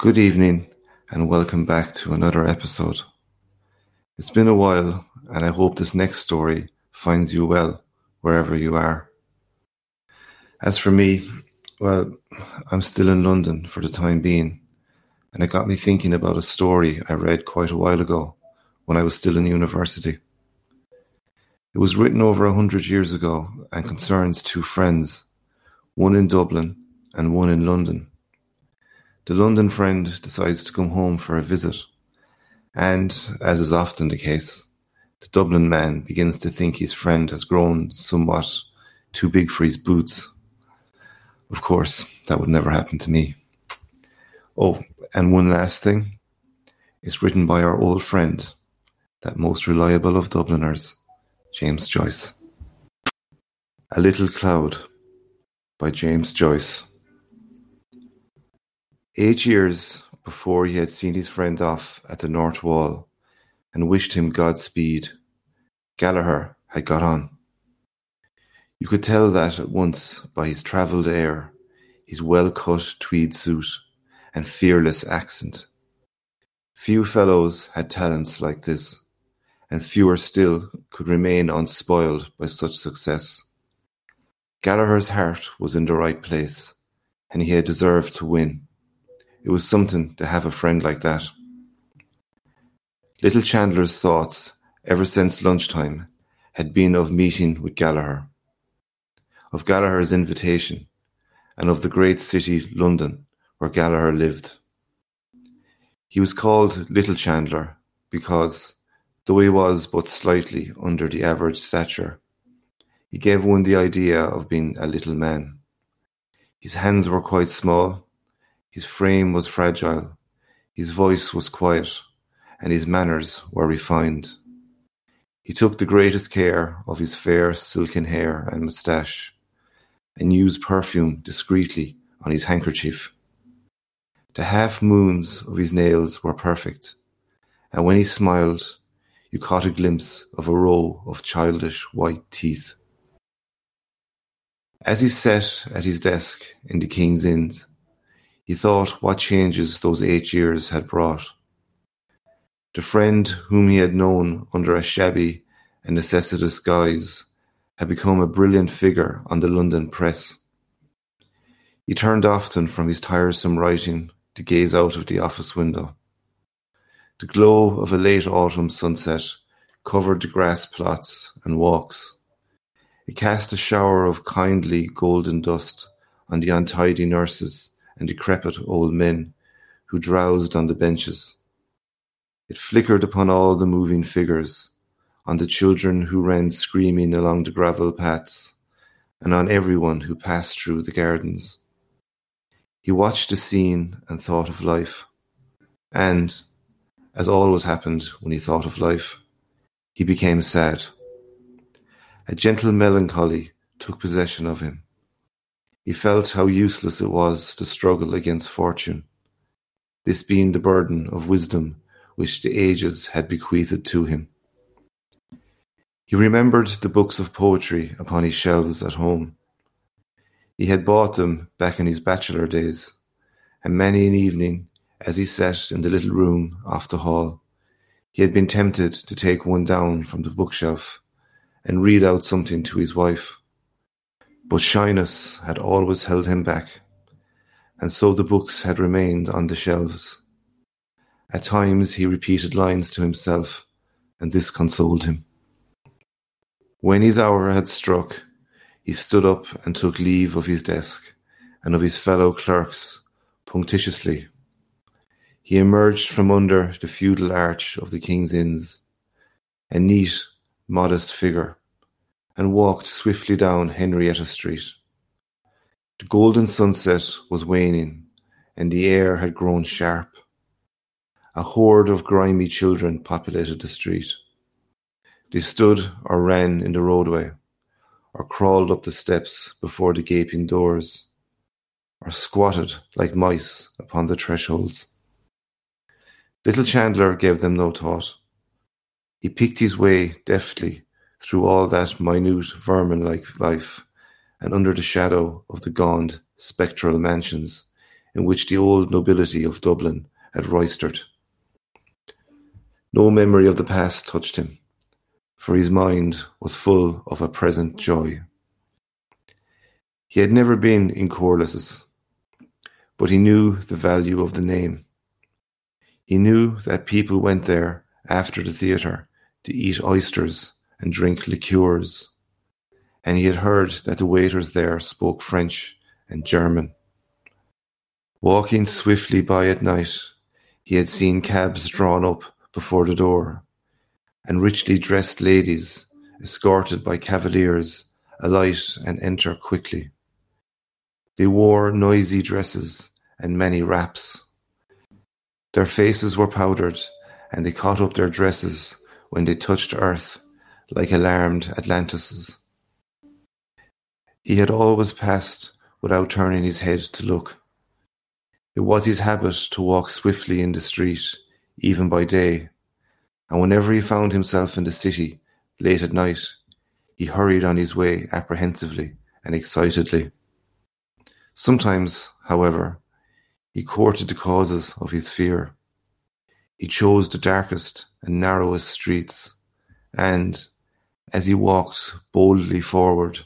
Good evening, and welcome back to another episode. It's been a while, and I hope this next story finds you well wherever you are. As for me, well, I'm still in London for the time being, and it got me thinking about a story I read quite a while ago when I was still in university. It was written over a hundred years ago and concerns two friends, one in Dublin and one in London. The London friend decides to come home for a visit, and, as is often the case, the Dublin man begins to think his friend has grown somewhat too big for his boots. Of course, that would never happen to me. Oh, and one last thing. It's written by our old friend, that most reliable of Dubliners, James Joyce. A Little Cloud by James Joyce. Eight years before he had seen his friend off at the North Wall and wished him Godspeed, Gallaher had got on. You could tell that at once by his travelled air, his well-cut tweed suit, and fearless accent. Few fellows had talents like this and fewer still could remain unspoiled by such success. Gallaher's heart was in the right place, and he had deserved to win. It was something to have a friend like that. Little Chandler's thoughts, ever since lunchtime, had been of meeting with Gallaher, of Gallaher's invitation, and of the great city, London, where Gallaher lived. He was called Little Chandler because, though he was but slightly under the average stature. He gave one the idea of being a little man. His hands were quite small, his frame was fragile, his voice was quiet, and his manners were refined. He took the greatest care of his fair silken hair and moustache, and used perfume discreetly on his handkerchief. The half moons of his nails were perfect, and when he smiled, you caught a glimpse of a row of childish white teeth. As he sat at his desk in the King's Inns, he thought what changes those eight years had brought. The friend whom he had known under a shabby and necessitous guise had become a brilliant figure on the London press. He turned often from his tiresome writing to gaze out of the office window. The glow of a late autumn sunset covered the grass plots and walks. It cast a shower of kindly golden dust on the untidy nurses and decrepit old men who drowsed on the benches. It flickered upon all the moving figures, on the children who ran screaming along the gravel paths, and on everyone who passed through the gardens. He watched the scene and thought of life. And, as always happened when he thought of life, he became sad. A gentle melancholy took possession of him. He felt how useless it was to struggle against fortune, this being the burden of wisdom which the ages had bequeathed to him. He remembered the books of poetry upon his shelves at home. He had bought them back in his bachelor days, and many an evening as he sat in the little room off the hall, he had been tempted to take one down from the bookshelf and read out something to his wife. But shyness had always held him back, and so the books had remained on the shelves. At times he repeated lines to himself, and this consoled him. When his hour had struck, he stood up and took leave of his desk and of his fellow clerks punctiliously he emerged from under the feudal arch of the King's Inns, a neat, modest figure, and walked swiftly down Henrietta Street. The golden sunset was waning, and the air had grown sharp. A horde of grimy children populated the street. They stood or ran in the roadway, or crawled up the steps before the gaping doors, or squatted like mice upon the thresholds. Little Chandler gave them no thought. He picked his way deftly through all that minute vermin-like life, and under the shadow of the gaunt, spectral mansions, in which the old nobility of Dublin had roistered. No memory of the past touched him, for his mind was full of a present joy. He had never been in Corless's, but he knew the value of the name. He knew that people went there after the theatre to eat oysters and drink liqueurs, and he had heard that the waiters there spoke French and German. Walking swiftly by at night, he had seen cabs drawn up before the door, and richly dressed ladies, escorted by cavaliers, alight and enter quickly. They wore noisy dresses and many wraps. Their faces were powdered, and they caught up their dresses when they touched earth, like alarmed Atalantas. He had always passed without turning his head to look. It was his habit to walk swiftly in the street, even by day, and whenever he found himself in the city, late at night, he hurried on his way apprehensively and excitedly. Sometimes, however, he courted the causes of his fear. He chose the darkest and narrowest streets, and, as he walked boldly forward,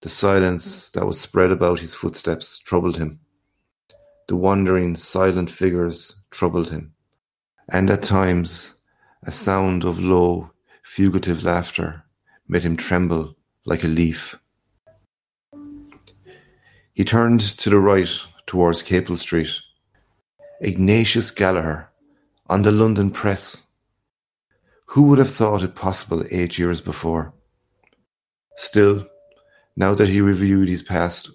the silence that was spread about his footsteps troubled him. The wandering, silent figures troubled him, and at times a sound of low, fugitive laughter made him tremble like a leaf. He turned to the right towards Capel Street. Ignatius Gallaher on the London press. Who would have thought it possible eight years before? Still, now that he reviewed his past,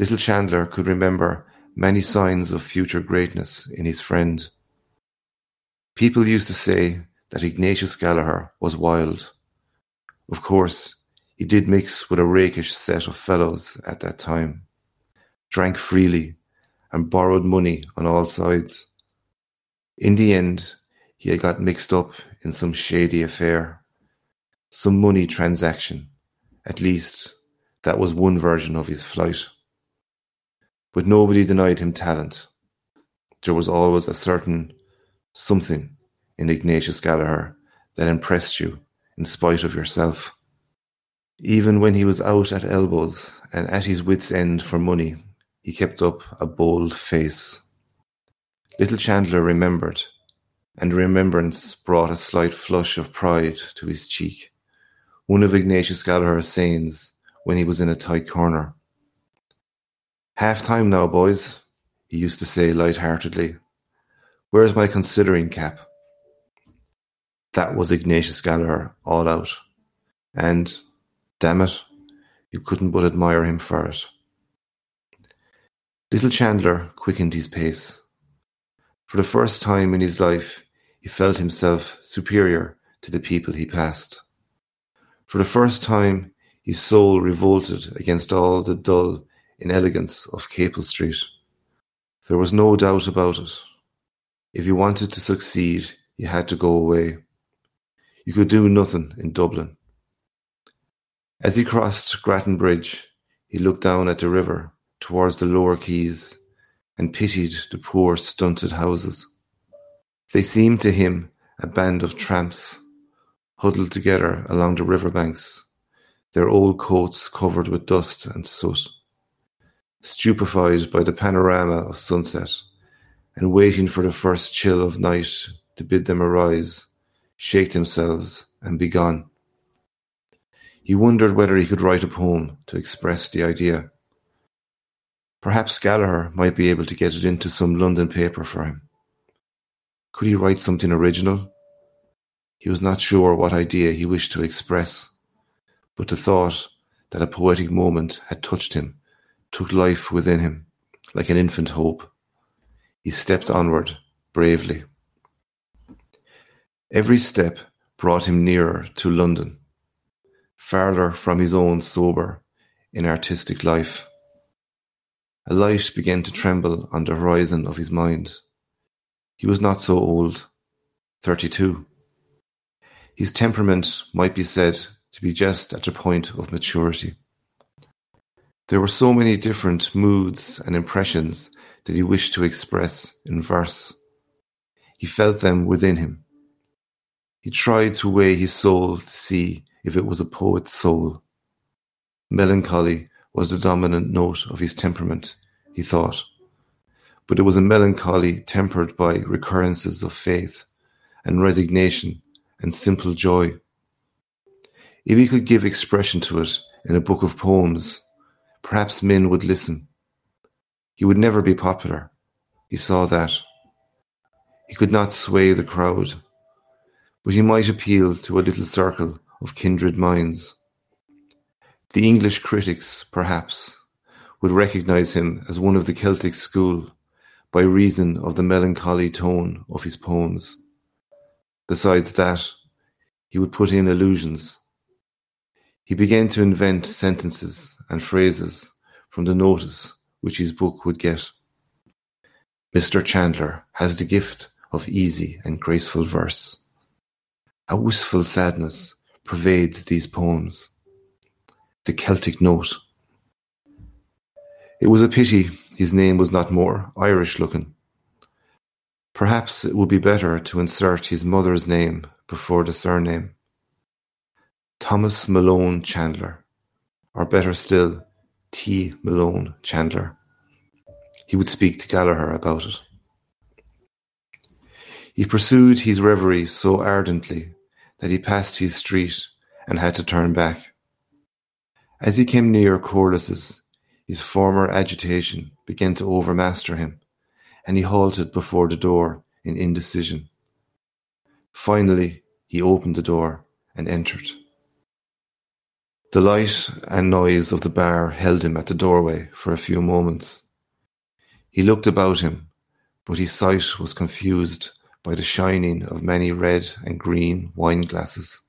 little Chandler could remember many signs of future greatness in his friend. People used to say that Ignatius Gallaher was wild. Of course, he did mix with a rakish set of fellows at that time, drank freely, and borrowed money on all sides. In the end, he had got mixed up in some shady affair, some money transaction. At least, that was one version of his flight. But nobody denied him talent. There was always a certain something in Ignatius Gallaher that impressed you in spite of yourself. Even when he was out at elbows and at his wits' end for money, he kept up a bold face. Little Chandler remembered, and remembrance brought a slight flush of pride to his cheek. One of Ignatius Gallaher's sayings when he was in a tight corner. Half time now, boys, he used to say light-heartedly. Where's my considering cap? That was Ignatius Gallaher all out. And, damn it, you couldn't but admire him for it. Little Chandler quickened his pace. For the first time in his life, he felt himself superior to the people he passed. For the first time, his soul revolted against all the dull inelegance of Capel Street. There was no doubt about it. If you wanted to succeed, you had to go away. You could do nothing in Dublin. As he crossed Grattan Bridge, he looked down at the river towards the lower quays, and pitied the poor stunted houses. They seemed to him a band of tramps, huddled together along the river banks, their old coats covered with dust and soot, stupefied by the panorama of sunset, and waiting for the first chill of night to bid them arise, shake themselves, and be gone. He wondered whether he could write a poem to express the idea. Perhaps Gallaher might be able to get it into some London paper for him. Could he write something original? He was not sure what idea he wished to express, but the thought that a poetic moment had touched him took life within him like an infant hope. He stepped onward bravely. Every step brought him nearer to London, farther from his own sober, inartistic life. A light began to tremble on the horizon of his mind. He was not so old, thirty-two. His temperament might be said to be just at the point of maturity. There were so many different moods and impressions that he wished to express in verse. He felt them within him. He tried to weigh his soul to see if it was a poet's soul. Melancholy was the dominant note of his temperament, he thought, but it was a melancholy tempered by recurrences of faith and resignation and simple joy. If he could give expression to it in a book of poems, perhaps men would listen. He would never be popular. He saw that. He could not sway the crowd, but he might appeal to a little circle of kindred minds. The English critics, perhaps, would recognize him as one of the Celtic school by reason of the melancholy tone of his poems. Besides that, he would put in allusions. He began to invent sentences and phrases from the notice which his book would get. Mr. Chandler has the gift of easy and graceful verse. A wistful sadness pervades these poems. The Celtic note. It was a pity his name was not more Irish-looking. Perhaps it would be better to insert his mother's name before the surname. Thomas Malone Chandler, or better still, T. Malone Chandler. He would speak to Gallaher about it. He pursued his reverie so ardently that he passed his street and had to turn back. As he came near Corless's, his former agitation began to overmaster him, and he halted before the door in indecision. Finally, he opened the door and entered. The light and noise of the bar held him at the doorway for a few moments. He looked about him, but his sight was confused by the shining of many red and green wine glasses.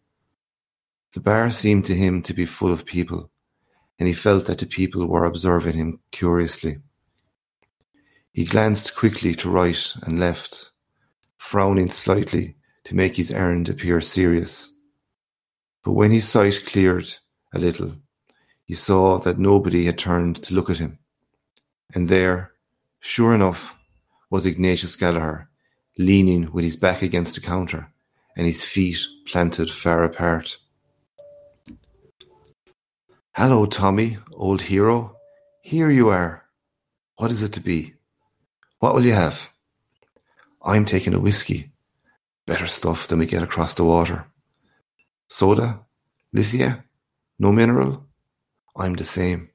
The bar seemed to him to be full of people, and he felt that the people were observing him curiously. He glanced quickly to right and left, frowning slightly to make his errand appear serious. But when his sight cleared a little, he saw that nobody had turned to look at him. And there, sure enough, was Ignatius Gallaher, leaning with his back against the counter and his feet planted far apart. Hello, Tommy, old hero. Here you are. What is it to be? What will you have? I'm taking a whiskey. Better stuff than we get across the water. Soda? Lithia? No mineral? I'm the same.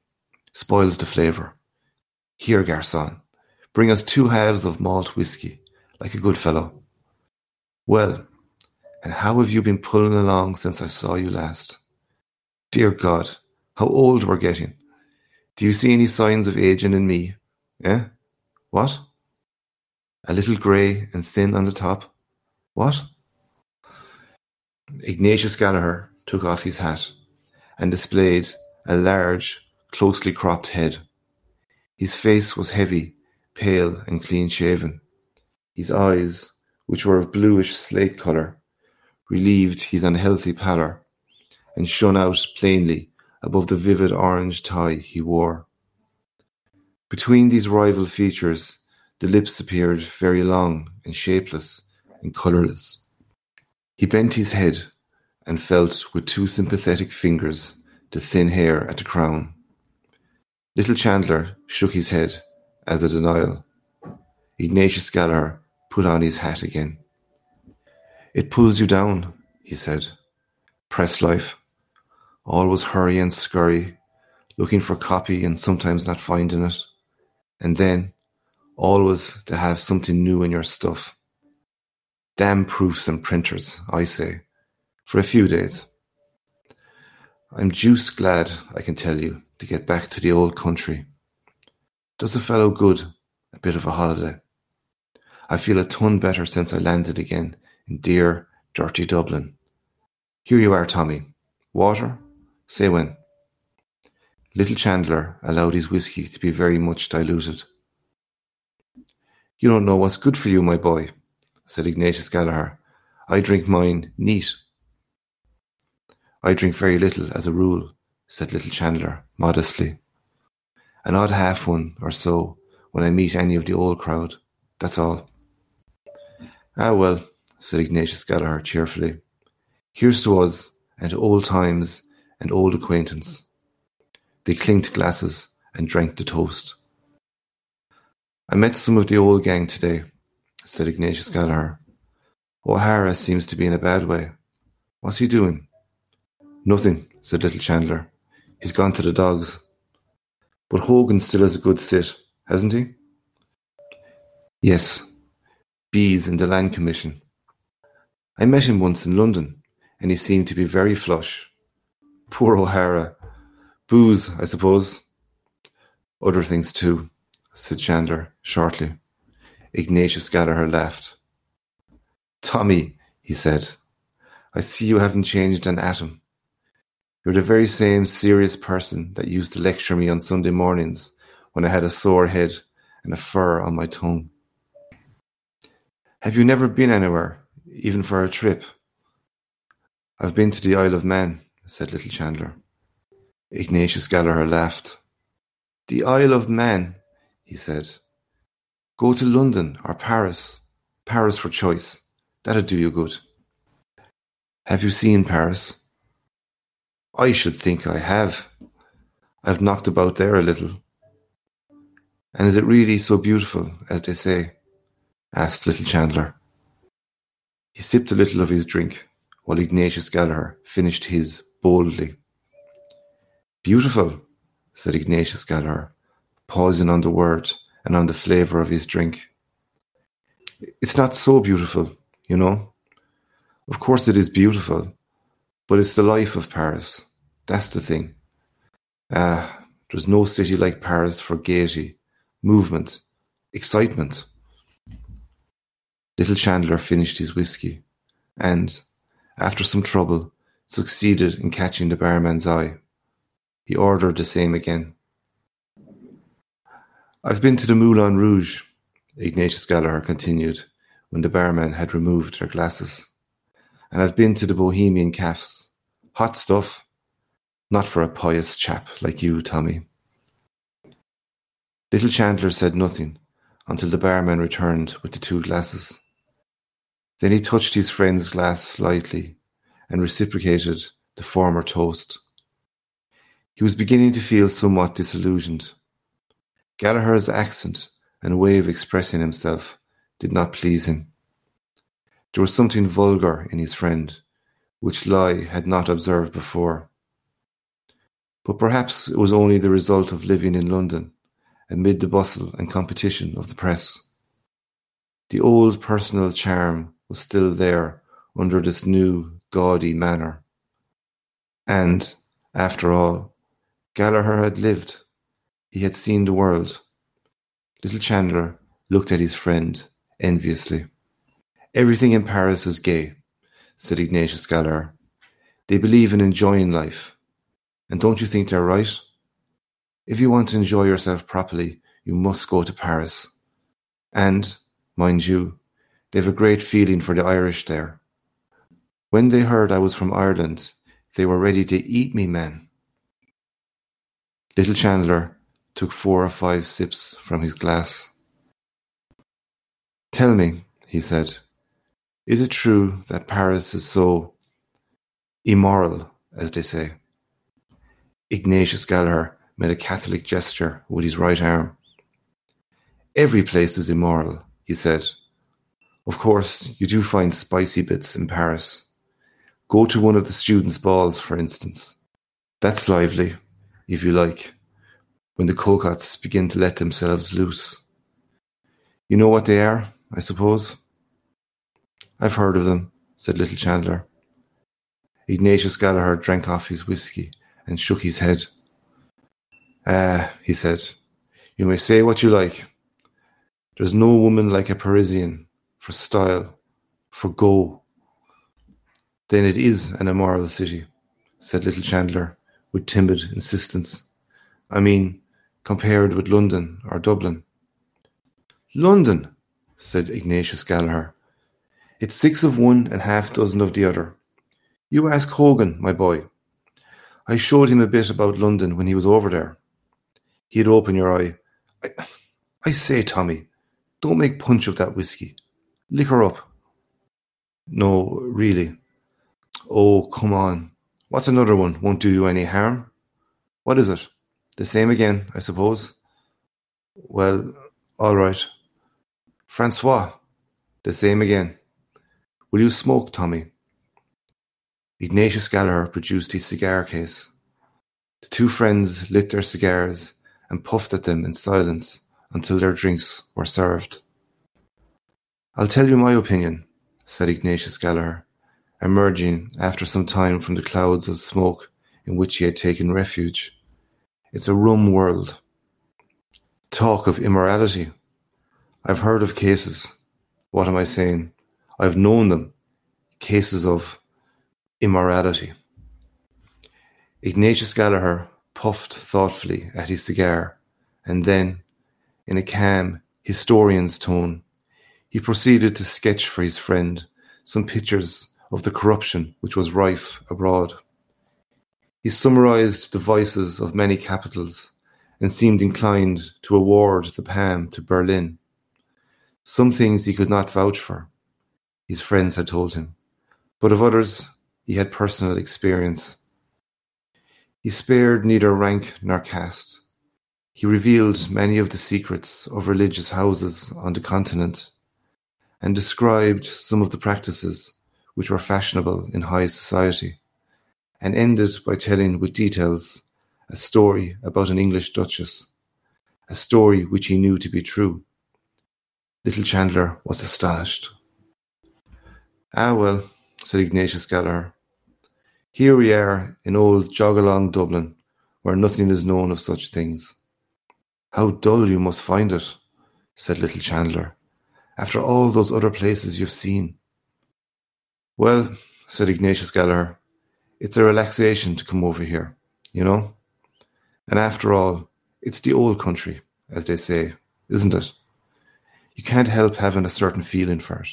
Spoils the flavour. Here, garçon, bring us two halves of malt whisky, like a good fellow. Well, and how have you been pulling along since I saw you last? Dear God, how old we're getting. Do you see any signs of aging in me? Eh? What? A little grey and thin on the top? What? Ignatius Gallaher took off his hat and displayed a large, closely cropped head. His face was heavy, pale, and clean-shaven. His eyes, which were of bluish slate colour, relieved his unhealthy pallor, and shone out plainly above the vivid orange tie he wore. Between these rival features, the lips appeared very long and shapeless and colourless. He bent his head and felt with two sympathetic fingers the thin hair at the crown. Little Chandler shook his head as a denial. Ignatius Gallaher put on his hat again. It pulls you down, he said. Press life. Always hurry and scurry, looking for copy and sometimes not finding it. And then, always to have something new in your stuff. Damn proofs and printers, I say for a few days. I'm deuced glad, I can tell you, to get back to the old country. Does a fellow good, a bit of a holiday. I feel a ton better since I landed again in dear, dirty Dublin. Here you are, Tommy. Water? Say when. Little Chandler allowed his whisky to be very much diluted. You don't know what's good for you, my boy, said Ignatius Gallaher. I drink mine neat. I drink very little, as a rule, said little Chandler, modestly. An odd half one or so when I meet any of the old crowd. That's all. Ah, well, said Ignatius Gallaher cheerfully. Here's to us, and to old times and old acquaintance. They clinked glasses and drank the toast. I met some of the old gang today, said Ignatius Gallaher. O'Hara seems to be in a bad way. What's he doing? Nothing, said little Chandler. He's gone to the dogs. But Hogan still has a good sit, hasn't he? Yes. Bees in the Land Commission. I met him once in London, and he seemed to be very flush. Poor O'Hara. Booze, I suppose. Other things too, said Chandler shortly. Ignatius Gallaher laughed. Tommy, he said, I see you haven't changed an atom. You're the very same serious person that used to lecture me on Sunday mornings when I had a sore head and a fur on my tongue. Have you never been anywhere, even for a trip? I've been to the Isle of Man, said little Chandler. Ignatius Gallaher laughed. The Isle of Man, he said. Go to London or Paris. Paris for choice. That'd do you good. Have you seen Paris? I should think I have. I've knocked about there a little. And is it really so beautiful, as they say? asked little Chandler. He sipped a little of his drink, while Ignatius Gallaher finished his boldly. Beautiful, said Ignatius Gallaher, pausing on the word and on the flavour of his drink. It's not so beautiful, you know. Of course it is beautiful, but it's the life of Paris. That's the thing. Ah, there's no city like Paris for gaiety, movement, excitement. Little Chandler finished his whiskey, and, after some trouble, succeeded in catching the barman's eye. He ordered the same again. I've been to the Moulin Rouge, Ignatius Gallaher continued, when the barman had removed their glasses. And I've been to the Bohemian Cafes. Hot stuff. Not for a pious chap like you, Tommy. Little Chandler said nothing until the barman returned with the two glasses. Then he touched his friend's glass slightly and reciprocated the former toast. He was beginning to feel somewhat disillusioned. Gallaher's accent and way of expressing himself did not please him. There was something vulgar in his friend, which Lai had not observed before. But perhaps it was only the result of living in London, amid the bustle and competition of the press. The old personal charm was still there under this new, gaudy manner. And, after all, Gallaher had lived. He had seen the world. Little Chandler looked at his friend enviously. Everything in Paris is gay, said Ignatius Gallaher. They believe in enjoying life. And don't you think they're right? If you want to enjoy yourself properly, you must go to Paris. And, mind you, they've a great feeling for the Irish there. When they heard I was from Ireland, they were ready to eat me, man. Little Chandler took four or five sips from his glass. Tell me, he said, is it true that Paris is so immoral, as they say? Ignatius Gallaher made a Catholic gesture with his right arm. Every place is immoral, he said. Of course, you do find spicy bits in Paris. Go to one of the students' balls, for instance. That's lively if you like, when the cocottes begin to let themselves loose. You know what they are, I suppose? I've heard of them, said little Chandler. Ignatius Gallaher drank off his whisky and shook his head. Ah, he said, you may say what you like. There's no woman like a Parisian for style, for go. Then it is an immoral city, said little Chandler with timid insistence. I mean, compared with London or Dublin. London, said Ignatius Gallaher. It's six of one and half dozen of the other. You ask Hogan, my boy. I showed him a bit about London when he was over there. He'd open your eye. I, I say, Tommy, don't make punch of that whiskey. Liquor up. No, really. Oh, come on. What's another one? Won't do you any harm? What is it? The same again, I suppose. Well, all right. Francois, the same again. Will you smoke, Tommy? Ignatius Gallaher produced his cigar case. The two friends lit their cigars and puffed at them in silence until their drinks were served. I'll tell you my opinion, said Ignatius Gallaher, emerging after some time from the clouds of smoke in which he had taken refuge. It's a rum world. Talk of immorality. I've heard of cases. What am I saying? I've known them. Cases of immorality. Ignatius Gallaher puffed thoughtfully at his cigar, and then, in a calm, historian's tone, he proceeded to sketch for his friend some pictures of the corruption which was rife abroad. He summarized the vices of many capitals and seemed inclined to award the palm to Berlin. Some things he could not vouch for, his friends had told him, but of others he had personal experience. He spared neither rank nor caste. He revealed many of the secrets of religious houses on the continent and described some of the practices which were fashionable in high society, and ended by telling with details a story about an English duchess, a story which he knew to be true. Little Chandler was astonished. Ah, well, said Ignatius Gallaher, here we are in old jog-along Dublin, where nothing is known of such things. How dull you must find it, said little Chandler, after all those other places you've seen. Well, said Ignatius Gallaher, it's a relaxation to come over here, you know? And after all, it's the old country, as they say, isn't it? You can't help having a certain feeling for it.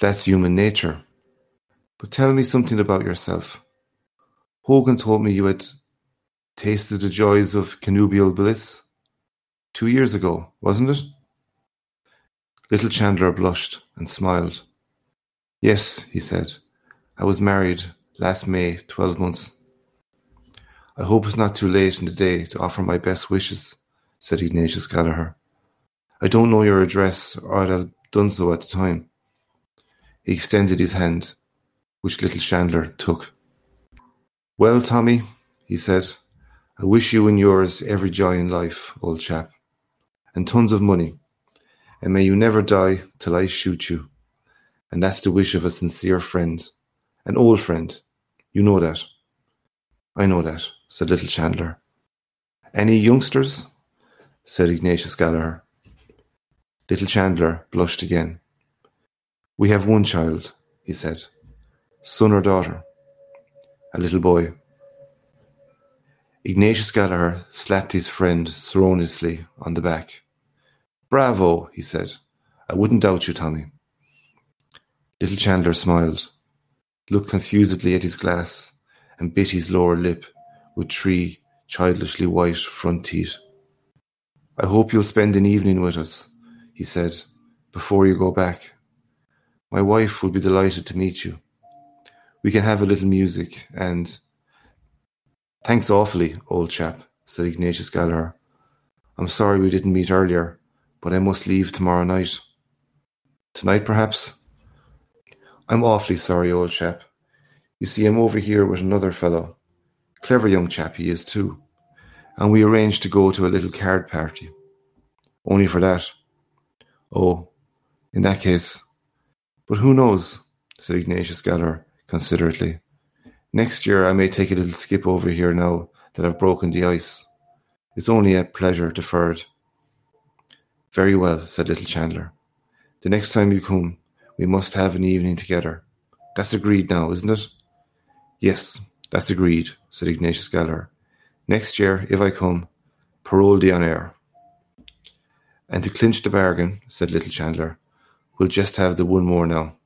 That's human nature. But tell me something about yourself. Hogan told me you had tasted the joys of connubial bliss two years ago, wasn't it? Little Chandler blushed and smiled. Yes, he said. I was married last May, twelve months. I hope it's not too late in the day to offer my best wishes, said Ignatius Gallaher. I don't know your address, or I'd have done so at the time. He extended his hand, which little Chandler took. Well, Tommy, he said, I wish you and yours every joy in life, old chap, and tons of money, and may you never die till I shoot you. And that's the wish of a sincere friend, an old friend. You know that. I know that, said little Chandler. Any youngsters? said Ignatius Gallaher. Little Chandler blushed again. We have one child, he said. Son or daughter? A little boy. Ignatius Gallaher slapped his friend sonorously on the back. Bravo, he said. I wouldn't doubt you, Tommy. Little Chandler smiled, looked confusedly at his glass, and bit his lower lip with three childishly white front teeth. I hope you'll spend an evening with us, he said, before you go back. My wife will be delighted to meet you we can have a little music and thanks awfully, old chap, said Ignatius Gallaher. I'm sorry we didn't meet earlier, but I must leave tomorrow night. Tonight, perhaps? I'm awfully sorry, old chap. You see, I'm over here with another fellow. Clever young chap he is, too. And we arranged to go to a little card party. Only for that. Oh, in that case. But who knows, said Ignatius Gallaher considerately. Next year I may take a little skip over here now that I've broken the ice. It's only a pleasure deferred. Very well, said little Chandler. The next time you come, we must have an evening together. That's agreed now, isn't it? Yes, that's agreed, said Ignatius Gallaher. Next year, if I come, parole d'honneur. And to clinch the bargain, said little Chandler, we'll just have the one more now.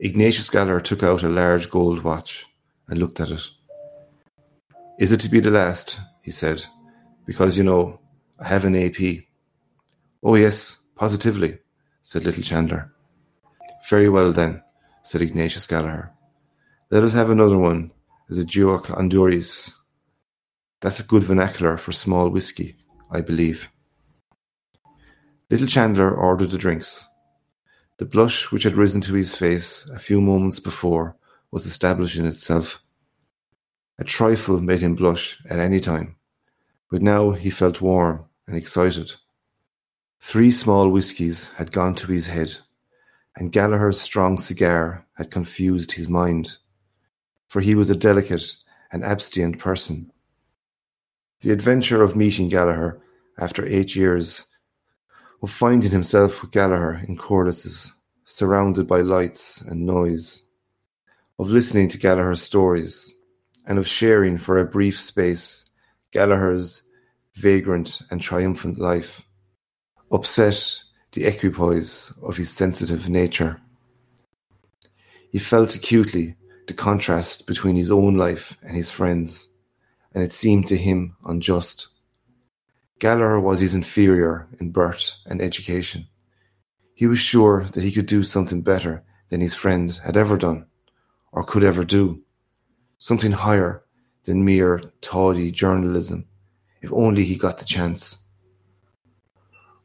Ignatius Gallaher took out a large gold watch and looked at it. Is it to be the last? he said. Because, you know, I have an AP. Oh, yes, positively, said little Chandler. Very well, then, said Ignatius Gallaher. Let us have another one as a deoc an doruis. That's a good vernacular for small whiskey, I believe. Little Chandler ordered the drinks. The blush which had risen to his face a few moments before was establishing itself. A trifle made him blush at any time, but now he felt warm and excited. Three small whiskies had gone to his head, and Gallaher's strong cigar had confused his mind, for he was a delicate and abstinent person. The adventure of meeting Gallaher after eight years, of finding himself with Gallaher in Corless's, surrounded by lights and noise, of listening to Gallaher's stories, and of sharing for a brief space Gallaher's vagrant and triumphant life, upset the equipoise of his sensitive nature. He felt acutely the contrast between his own life and his friends, and it seemed to him unjust. Gallaher was his inferior in birth and education. He was sure that he could do something better than his friend had ever done, or could ever do, something higher than mere tawdry journalism, if only he got the chance.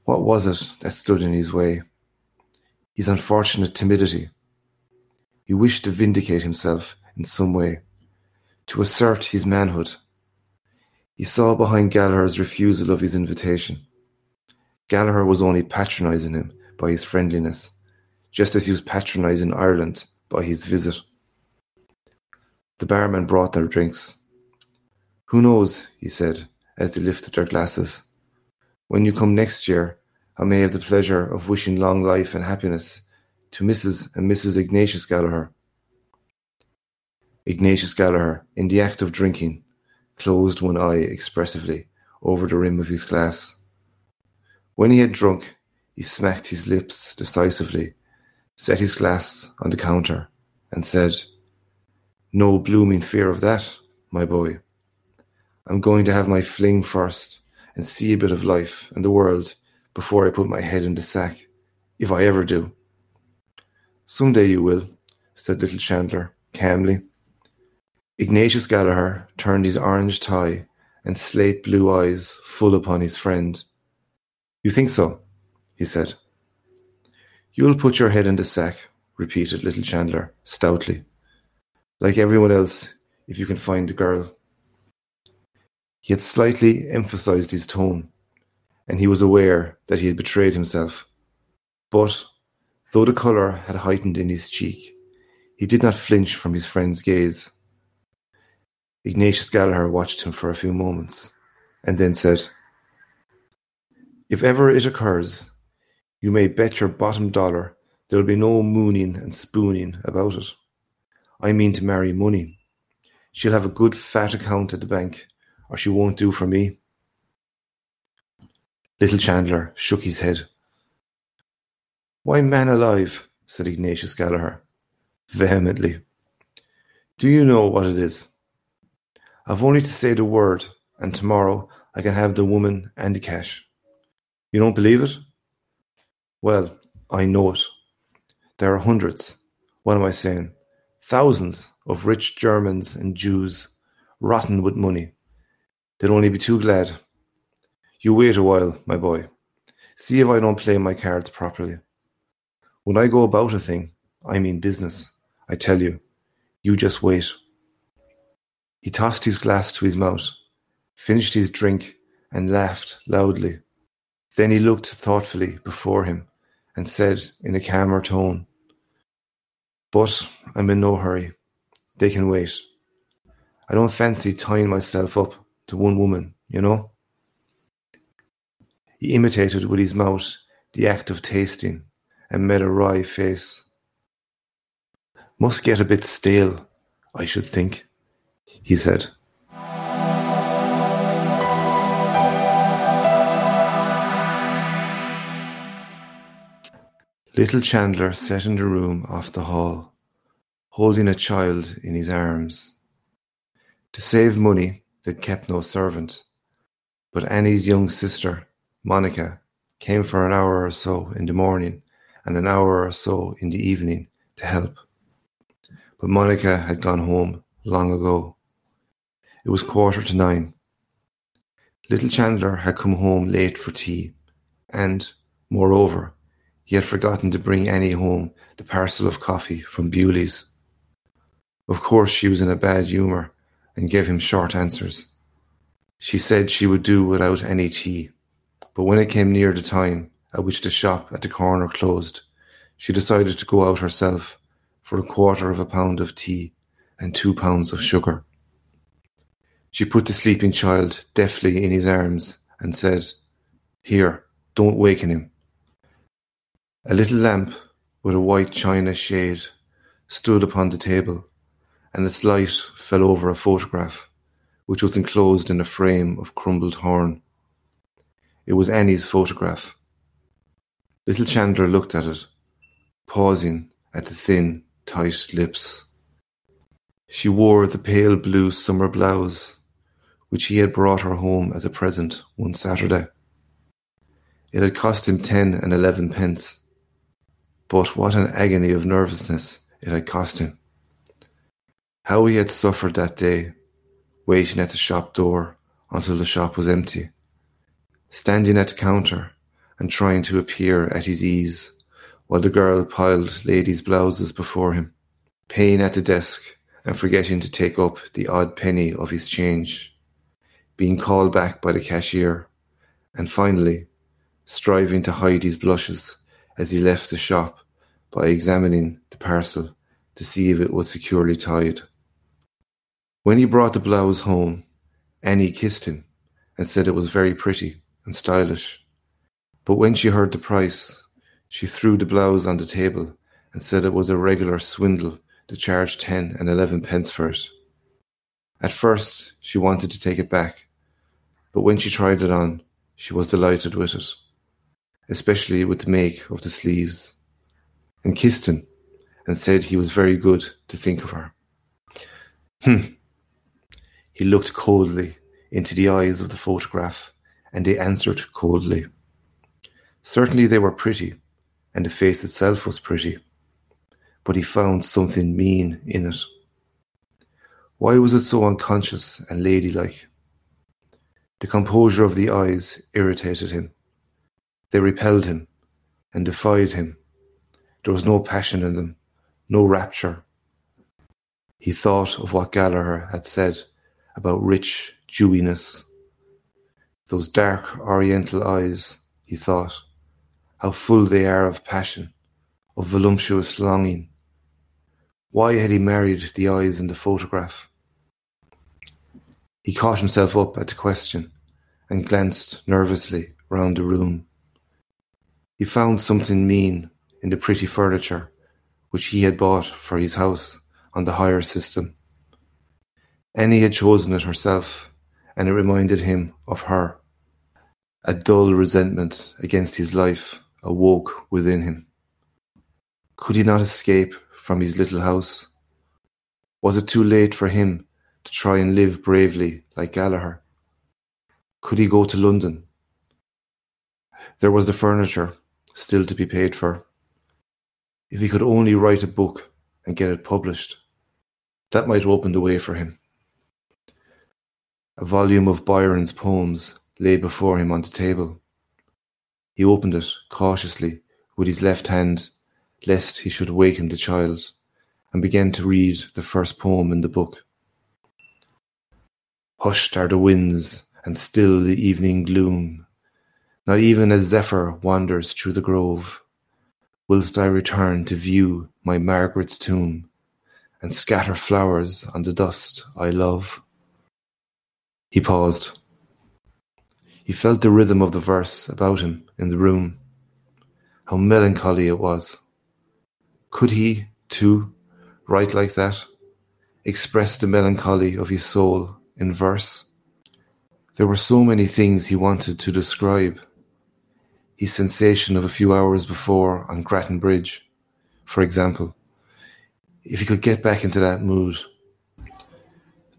What was it that stood in his way? His unfortunate timidity. He wished to vindicate himself in some way, to assert his manhood. He saw behind Gallaher's refusal of his invitation. Gallaher was only patronising him by his friendliness, just as he was patronising Ireland by his visit. The barman brought their drinks. Who knows, he said, as they lifted their glasses. When you come next year, I may have the pleasure of wishing long life and happiness to Mrs. and Mrs. Ignatius Gallaher. Ignatius Gallaher, in the act of drinking, closed one eye expressively over the rim of his glass. When he had drunk, he smacked his lips decisively, set his glass on the counter, and said, No blooming fear of that, my boy. I'm going to have my fling first and see a bit of life and the world before I put my head in the sack, if I ever do. Some day you will, said little Chandler, calmly. Ignatius Gallaher turned his orange tie and slate blue eyes full upon his friend. You think so? he said. You'll put your head in the sack, repeated little Chandler stoutly. Like everyone else, if you can find the girl. He had slightly emphasized his tone, and he was aware that he had betrayed himself. But, though the colour had heightened in his cheek, he did not flinch from his friend's gaze. Ignatius Gallaher watched him for a few moments, and then said, If ever it occurs, you may bet your bottom dollar there'll be no mooning and spooning about it. I mean to marry money. She'll have a good fat account at the bank, or she won't do for me. Little Chandler shook his head. Why, man alive, said Ignatius Gallaher, vehemently. Do you know what it is? I've only to say the word, and tomorrow I can have the woman and the cash. You don't believe it? Well, I know it. There are hundreds, what am I saying? Thousands of rich Germans and Jews, rotten with money, They'd only be too glad. You wait a while, my boy. See if I don't play my cards properly. When I go about a thing, I mean business. I tell you. You just wait. He tossed his glass to his mouth, finished his drink, and laughed loudly. Then he looked thoughtfully before him and said in a calmer tone, But I'm in no hurry. They can wait. I don't fancy tying myself up to one woman, you know. He imitated with his mouth the act of tasting and made a wry face. Must get a bit stale, I should think, he said. Little Chandler sat in the room off the hall, holding a child in his arms. To save money, that kept no servant, but Annie's young sister, Monica, came for an hour or so in the morning and an hour or so in the evening to help. But Monica had gone home long ago. It was quarter to nine. Little Chandler had come home late for tea, and, moreover, he had forgotten to bring Annie home the parcel of coffee from Bewley's. Of course she was in a bad humour and gave him short answers. She said she would do without any tea, but when it came near the time at which the shop at the corner closed, she decided to go out herself for a quarter of a pound of tea and two pounds of sugar. She put the sleeping child deftly in his arms and said, Here, don't waken him. A little lamp with a white china shade stood upon the table, and its light fell over a photograph, which was enclosed in a frame of crumbled horn. It was Annie's photograph. Little Chandler looked at it, pausing at the thin, tight lips. She wore the pale blue summer blouse, which he had brought her home as a present one Saturday. It had cost him ten and eleven pence, but what an agony of nervousness it had cost him. How he had suffered that day, waiting at the shop door until the shop was empty, standing at the counter and trying to appear at his ease while the girl piled ladies' blouses before him, paying at the desk and forgetting to take up the odd penny of his change, being called back by the cashier, and finally striving to hide his blushes as he left the shop by examining the parcel to see if it was securely tied. When he brought the blouse home, Annie kissed him and said it was very pretty and stylish. But when she heard the price, she threw the blouse on the table and said it was a regular swindle to charge ten and eleven pence for it. At first, she wanted to take it back, but when she tried it on, she was delighted with it, especially with the make of the sleeves and kissed him and said he was very good to think of her. Hm. He looked coldly into the eyes of the photograph, and they answered coldly. Certainly they were pretty, and the face itself was pretty, but he found something mean in it. Why was it so unconscious and ladylike? The composure of the eyes irritated him. They repelled him and defied him there was no passion in them, no rapture. He thought of what Gallaher had said about rich dewiness. Those dark oriental eyes, he thought, how full they are of passion, of voluptuous longing. Why had he married the eyes in the photograph? He caught himself up at the question and glanced nervously round the room. He found something mean in the pretty furniture which he had bought for his house on the hire system. Annie had chosen it herself, and it reminded him of her. A dull resentment against his life awoke within him. Could he not escape from his little house? Was it too late for him to try and live bravely like Gallaher? Could he go to London? There was the furniture still to be paid for. If he could only write a book and get it published, that might open the way for him. A volume of Byron's poems lay before him on the table. He opened it cautiously with his left hand, lest he should waken the child, and began to read the first poem in the book. Hushed are the winds, and still the evening gloom. Not even a zephyr wanders through the grove whilst I return to view my Margaret's tomb, and scatter flowers on the dust I love. He paused. He felt the rhythm of the verse about him in the room. How melancholy it was. Could he, too, write like that? Express the melancholy of his soul in verse? There were so many things he wanted to describe his sensation of a few hours before on Grattan Bridge, for example. If he could get back into that mood.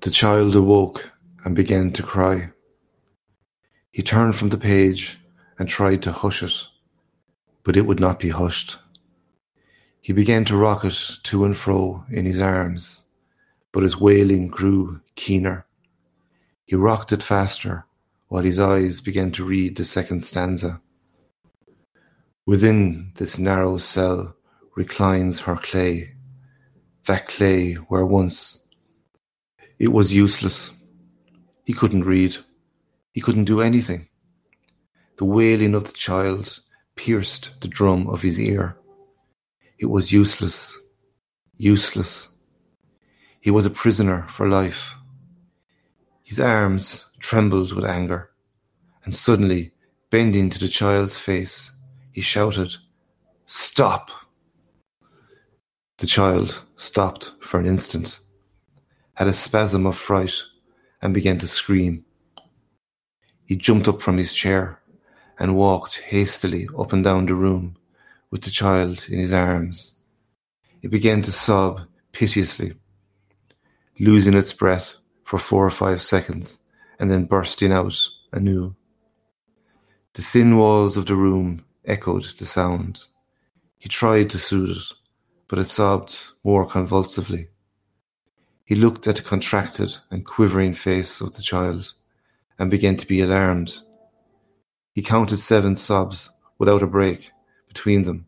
The child awoke and began to cry. He turned from the page and tried to hush it, but it would not be hushed. He began to rock it to and fro in his arms, but his wailing grew keener. He rocked it faster, while his eyes began to read the second stanza. Within this narrow cell reclines her clay, that clay where once it was useless. He couldn't read. He couldn't do anything. The wailing of the child pierced the drum of his ear. It was useless, useless. He was a prisoner for life. His arms trembled with anger, and suddenly, bending to the child's face, he shouted, Stop! The child stopped for an instant, had a spasm of fright, and began to scream. He jumped up from his chair and walked hastily up and down the room with the child in his arms. It began to sob piteously, losing its breath for four or five seconds and then bursting out anew. The thin walls of the room echoed the sound. He tried to soothe it, but it sobbed more convulsively. He looked at the contracted and quivering face of the child and began to be alarmed. He counted seven sobs without a break between them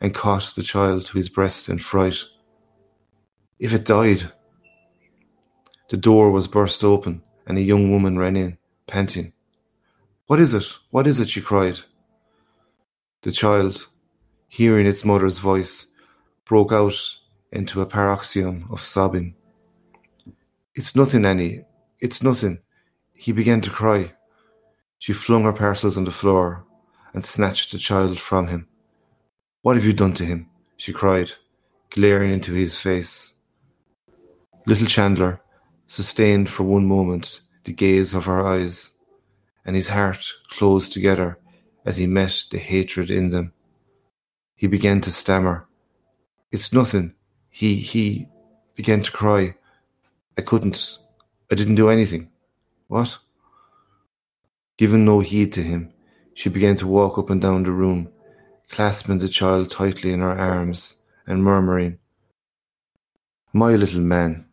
and caught the child to his breast in fright. If it died! The door was burst open and a young woman ran in, panting. What is it? What is it? she cried. The child, hearing its mother's voice, broke out into a paroxysm of sobbing. It's nothing, Annie. It's nothing. He began to cry. She flung her parcels on the floor and snatched the child from him. What have you done to him? she cried, glaring into his face. Little Chandler sustained for one moment the gaze of her eyes, and his heart closed together as he met the hatred in them. He began to stammer. It's nothing. He, he began to cry. I couldn't. I didn't do anything. What? Giving no heed to him, she began to walk up and down the room, clasping the child tightly in her arms and murmuring, My little man,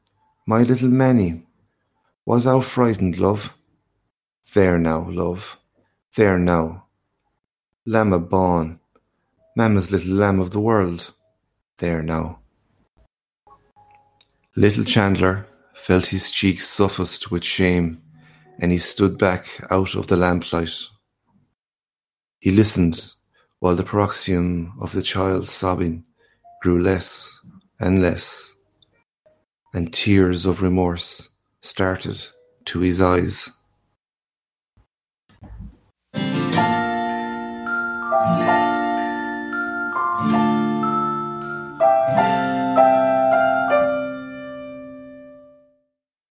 my little Manny, was thou frightened, love? There now, love, there now, Lamb bawn, Mamma's little lamb of the world. There now. Little Chandler felt his cheeks suffused with shame, and he stood back out of the lamplight. He listened while the paroxysm of the child's sobbing grew less and less, and tears of remorse started to his eyes.